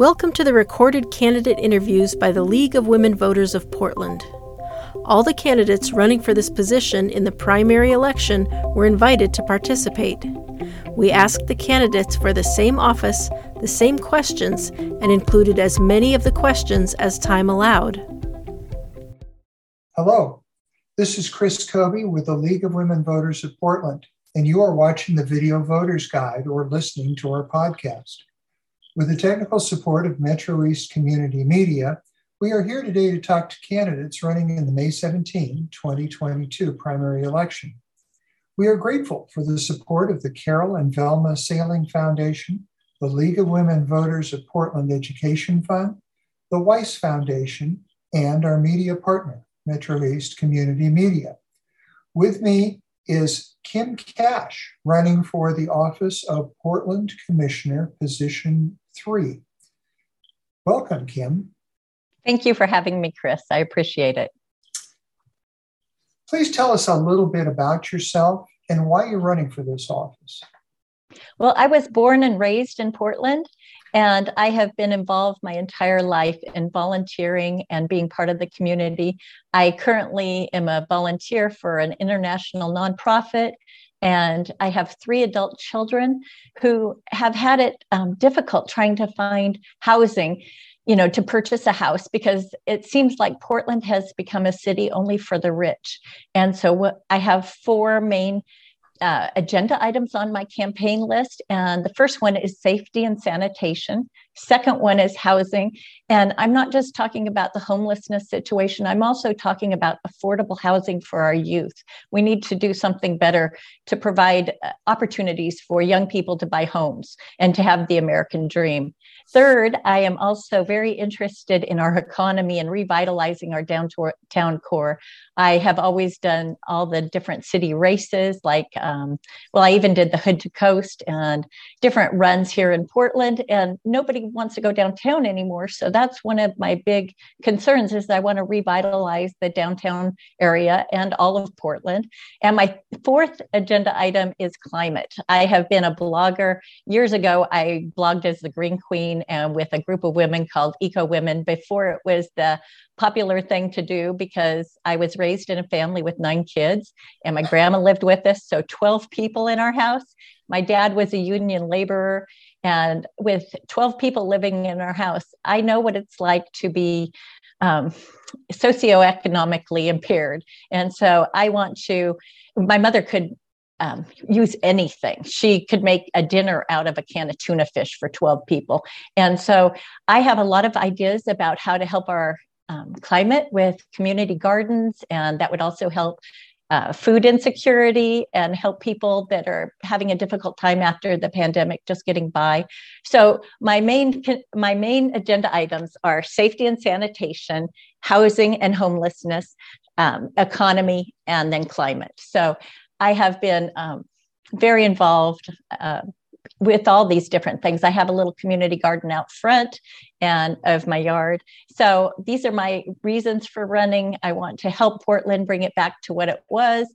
Welcome to the recorded candidate interviews by the League of Women Voters of Portland. All the candidates running for this position in the primary election were invited to participate. We asked the candidates for the same office the same questions and included as many of the questions as time allowed. Hello, this is Chris Kobe with the League of Women Voters of Portland, and you are watching the Video Voters Guide or listening to our podcast. With the technical support of Metro East Community Media, we are here today to talk to candidates running in the May 17, 2022 primary election. We are grateful for the support of the Carol and Velma Sailing Foundation, the League of Women Voters of Portland Education Fund, the Weiss Foundation, and our media partner, Metro East Community Media. With me is Kim Kasch, running for the office of Portland Commissioner, position three. Welcome, Kim. Thank you for having me, Chris. I appreciate it. Please tell us a little bit about yourself and why you're running for this office. Well, I was born and raised in Portland, and I have been involved my entire life in volunteering and being part of the community. I currently am a volunteer for an international nonprofit and I have three adult children who have had it um, difficult trying to find housing, you know, to purchase a house because it seems like Portland has become a city only for the rich. And so what, I have four main uh, agenda items on my campaign list. And the first one is safety and sanitation. Second one is housing. And I'm not just talking about the homelessness situation, I'm also talking about affordable housing for our youth. We need to do something better to provide uh, opportunities for young people to buy homes and to have the American dream. Third, I am also very interested in our economy and revitalizing our downtown core. I have always done all the different city races, like, um, well, I even did the Hood to Coast and different runs here in Portland, and nobody wants to go downtown anymore. So that's one of my big concerns is I want to revitalize the downtown area and all of Portland. And my fourth agenda item is climate. I have been a blogger. Years ago, I blogged as the Green Queen and with a group of women called Eco Women before it was the popular thing to do because I was raised in a family with nine kids and my grandma lived with us. So 12 people in our house. My dad was a union laborer. And with 12 people living in our house, I know what it's like to be um, socioeconomically impaired. And so I want to, my mother could um, use anything. She could make a dinner out of a can of tuna fish for 12 people. And so I have a lot of ideas about how to help our um, climate with community gardens, and that would also help uh, food insecurity and help people that are having a difficult time after the pandemic just getting by. So my main my main agenda items are safety and sanitation housing and homelessness um, economy and then climate. So I have been um, very involved uh, with all these different things. I have a little community garden out front and of my yard. So these are my reasons for running. I want to help Portland bring it back to what it was.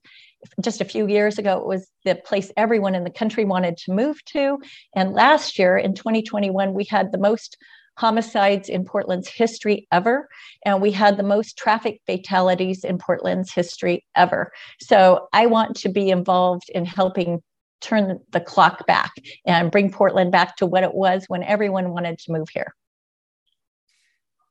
Just a few years ago, it was the place everyone in the country wanted to move to. And last year in 2021, we had the most homicides in Portland's history ever. And we had the most traffic fatalities in Portland's history ever. So I want to be involved in helping turn the clock back and bring Portland back to what it was when everyone wanted to move here.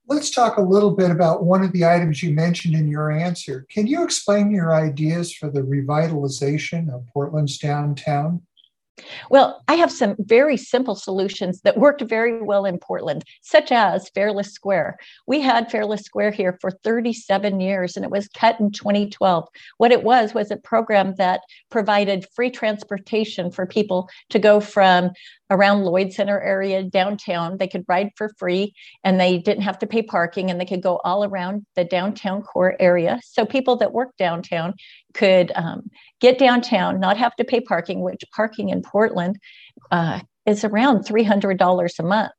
Let's talk a little bit about one of the items you mentioned in your answer. Can you explain your ideas for the revitalization of Portland's downtown? Well, I have some very simple solutions that worked very well in Portland, such as Fareless Square. We had Fareless Square here for 37 years and it was cut in 2012. What it was was a program that provided free transportation for people to go from around Lloyd Center area downtown. They could ride for free and they didn't have to pay parking and they could go all around the downtown core area. So people that work downtown could um, get downtown, not have to pay parking, which parking in Portland uh, is around $300 a month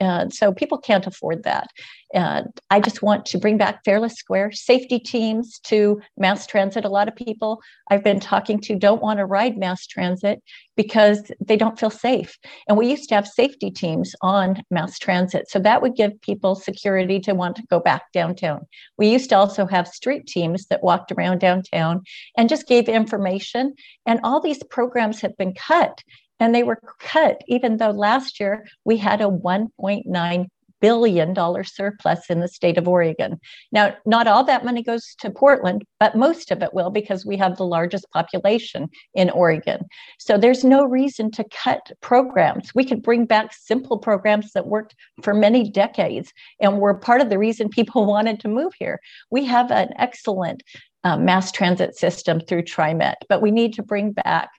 And so people can't afford that. And I just want to bring back Fareless Square, safety teams to mass transit. A lot of people I've been talking to don't want to ride mass transit because they don't feel safe. And we used to have safety teams on mass transit. So that would give people security to want to go back downtown. We used to also have street teams that walked around downtown and just gave information. And all these programs have been cut and they were cut even though last year we had a 1.9 billion dollar surplus in the state of Oregon. Now, not all that money goes to Portland, but most of it will because we have the largest population in Oregon. So there's no reason to cut programs. We could bring back simple programs that worked for many decades and were part of the reason people wanted to move here. We have an excellent uh, mass transit system through TriMet, but we need to bring back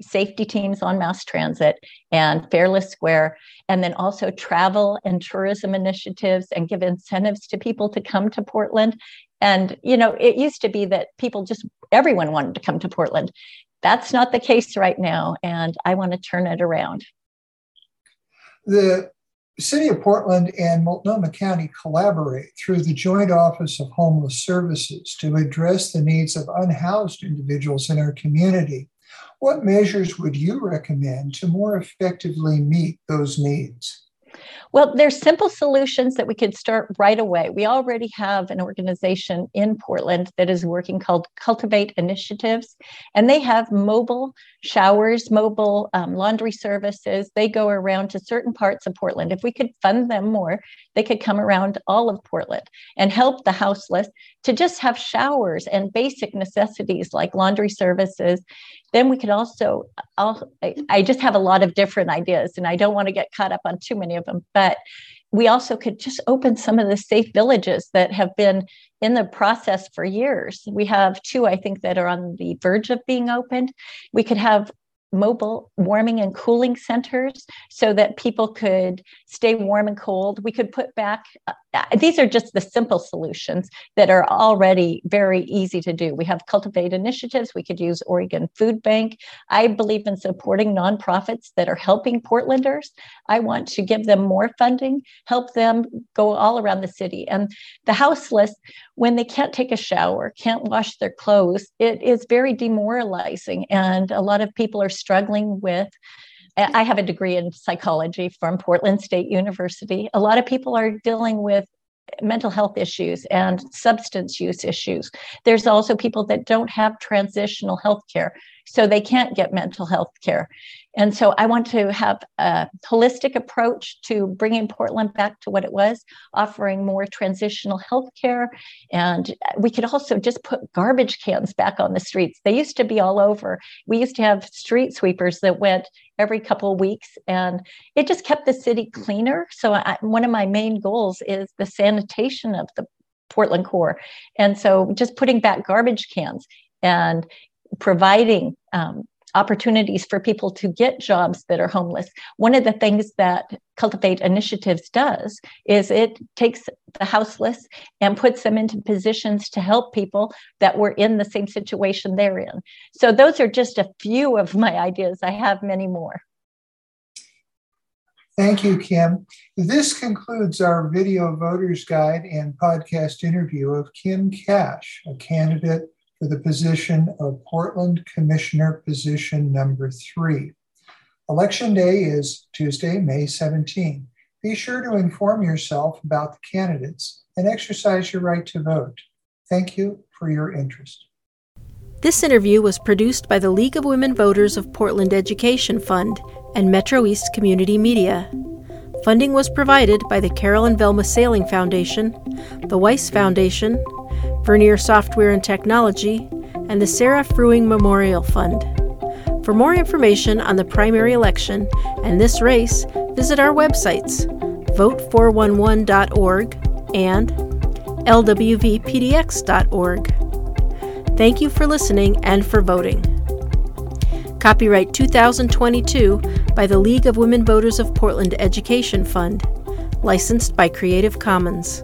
safety teams on mass transit and Fareless Square, and then also travel and tourism initiatives and give incentives to people to come to Portland. And, you know, it used to be that people just, everyone wanted to come to Portland. That's not the case right now. And I want to turn it around. The City of Portland and Multnomah County collaborate through the Joint Office of Homeless Services to address the needs of unhoused individuals in our community. What measures would you recommend to more effectively meet those needs? Well, there's simple solutions that we could start right away. We already have an organization in Portland that is working called Cultivate Initiatives, and they have mobile showers, mobile um, laundry services. They go around to certain parts of Portland. If we could fund them more, they could come around all of Portland and help the houseless to just have showers and basic necessities like laundry services. Then we could also, I'll, I just have a lot of different ideas, and I don't want to get caught up on too many of them, but we also could just open some of the safe villages that have been in the process for years. We have two, I think, that are on the verge of being opened. We could have mobile warming and cooling centers so that people could stay warm and cold. We could put back, uh, Uh, these are just the simple solutions that are already very easy to do. We have cultivate initiatives. We could use Oregon Food Bank. I believe in supporting nonprofits that are helping Portlanders. I want to give them more funding, help them go all around the city. And the houseless, when they can't take a shower, can't wash their clothes, it is very demoralizing. And a lot of people are struggling with Uh, I have a degree in psychology from Portland State University. A lot of people are dealing with mental health issues and substance use issues. There's also people that don't have transitional health care, so they can't get mental health care. And so I want to have a holistic approach to bringing Portland back to what it was, offering more transitional health care. And we could also just put garbage cans back on the streets. They used to be all over. We used to have street sweepers that went every couple of weeks and it just kept the city cleaner. So I, one of my main goals is the sanitation of the Portland core. And so just putting back garbage cans and providing um, opportunities for people to get jobs that are homeless. One of the things that Cultivate Initiatives does is it takes the houseless and puts them into positions to help people that were in the same situation they're in. So, those are just a few of my ideas. I have many more. Thank you, Kim. This concludes our video voters guide and podcast interview of Kim Kasch, a candidate for the position of Portland Commissioner position number three. Election day is Tuesday, May 17. Be sure to inform yourself about the candidates and exercise your right to vote. Thank you for your interest. This interview was produced by the League of Women Voters of Portland Education Fund and Metro East Community Media. Funding was provided by the Carol and Velma Sailing Foundation, the Weiss Foundation, Vernier Software and Technology, and the Sarah Fruing Memorial Fund. For more information on the primary election and this race, visit our websites vote411.org and lwvpdx.org. Thank you for listening and for voting. Copyright 2022 by the League of Women Voters of Portland Education Fund, licensed by Creative Commons.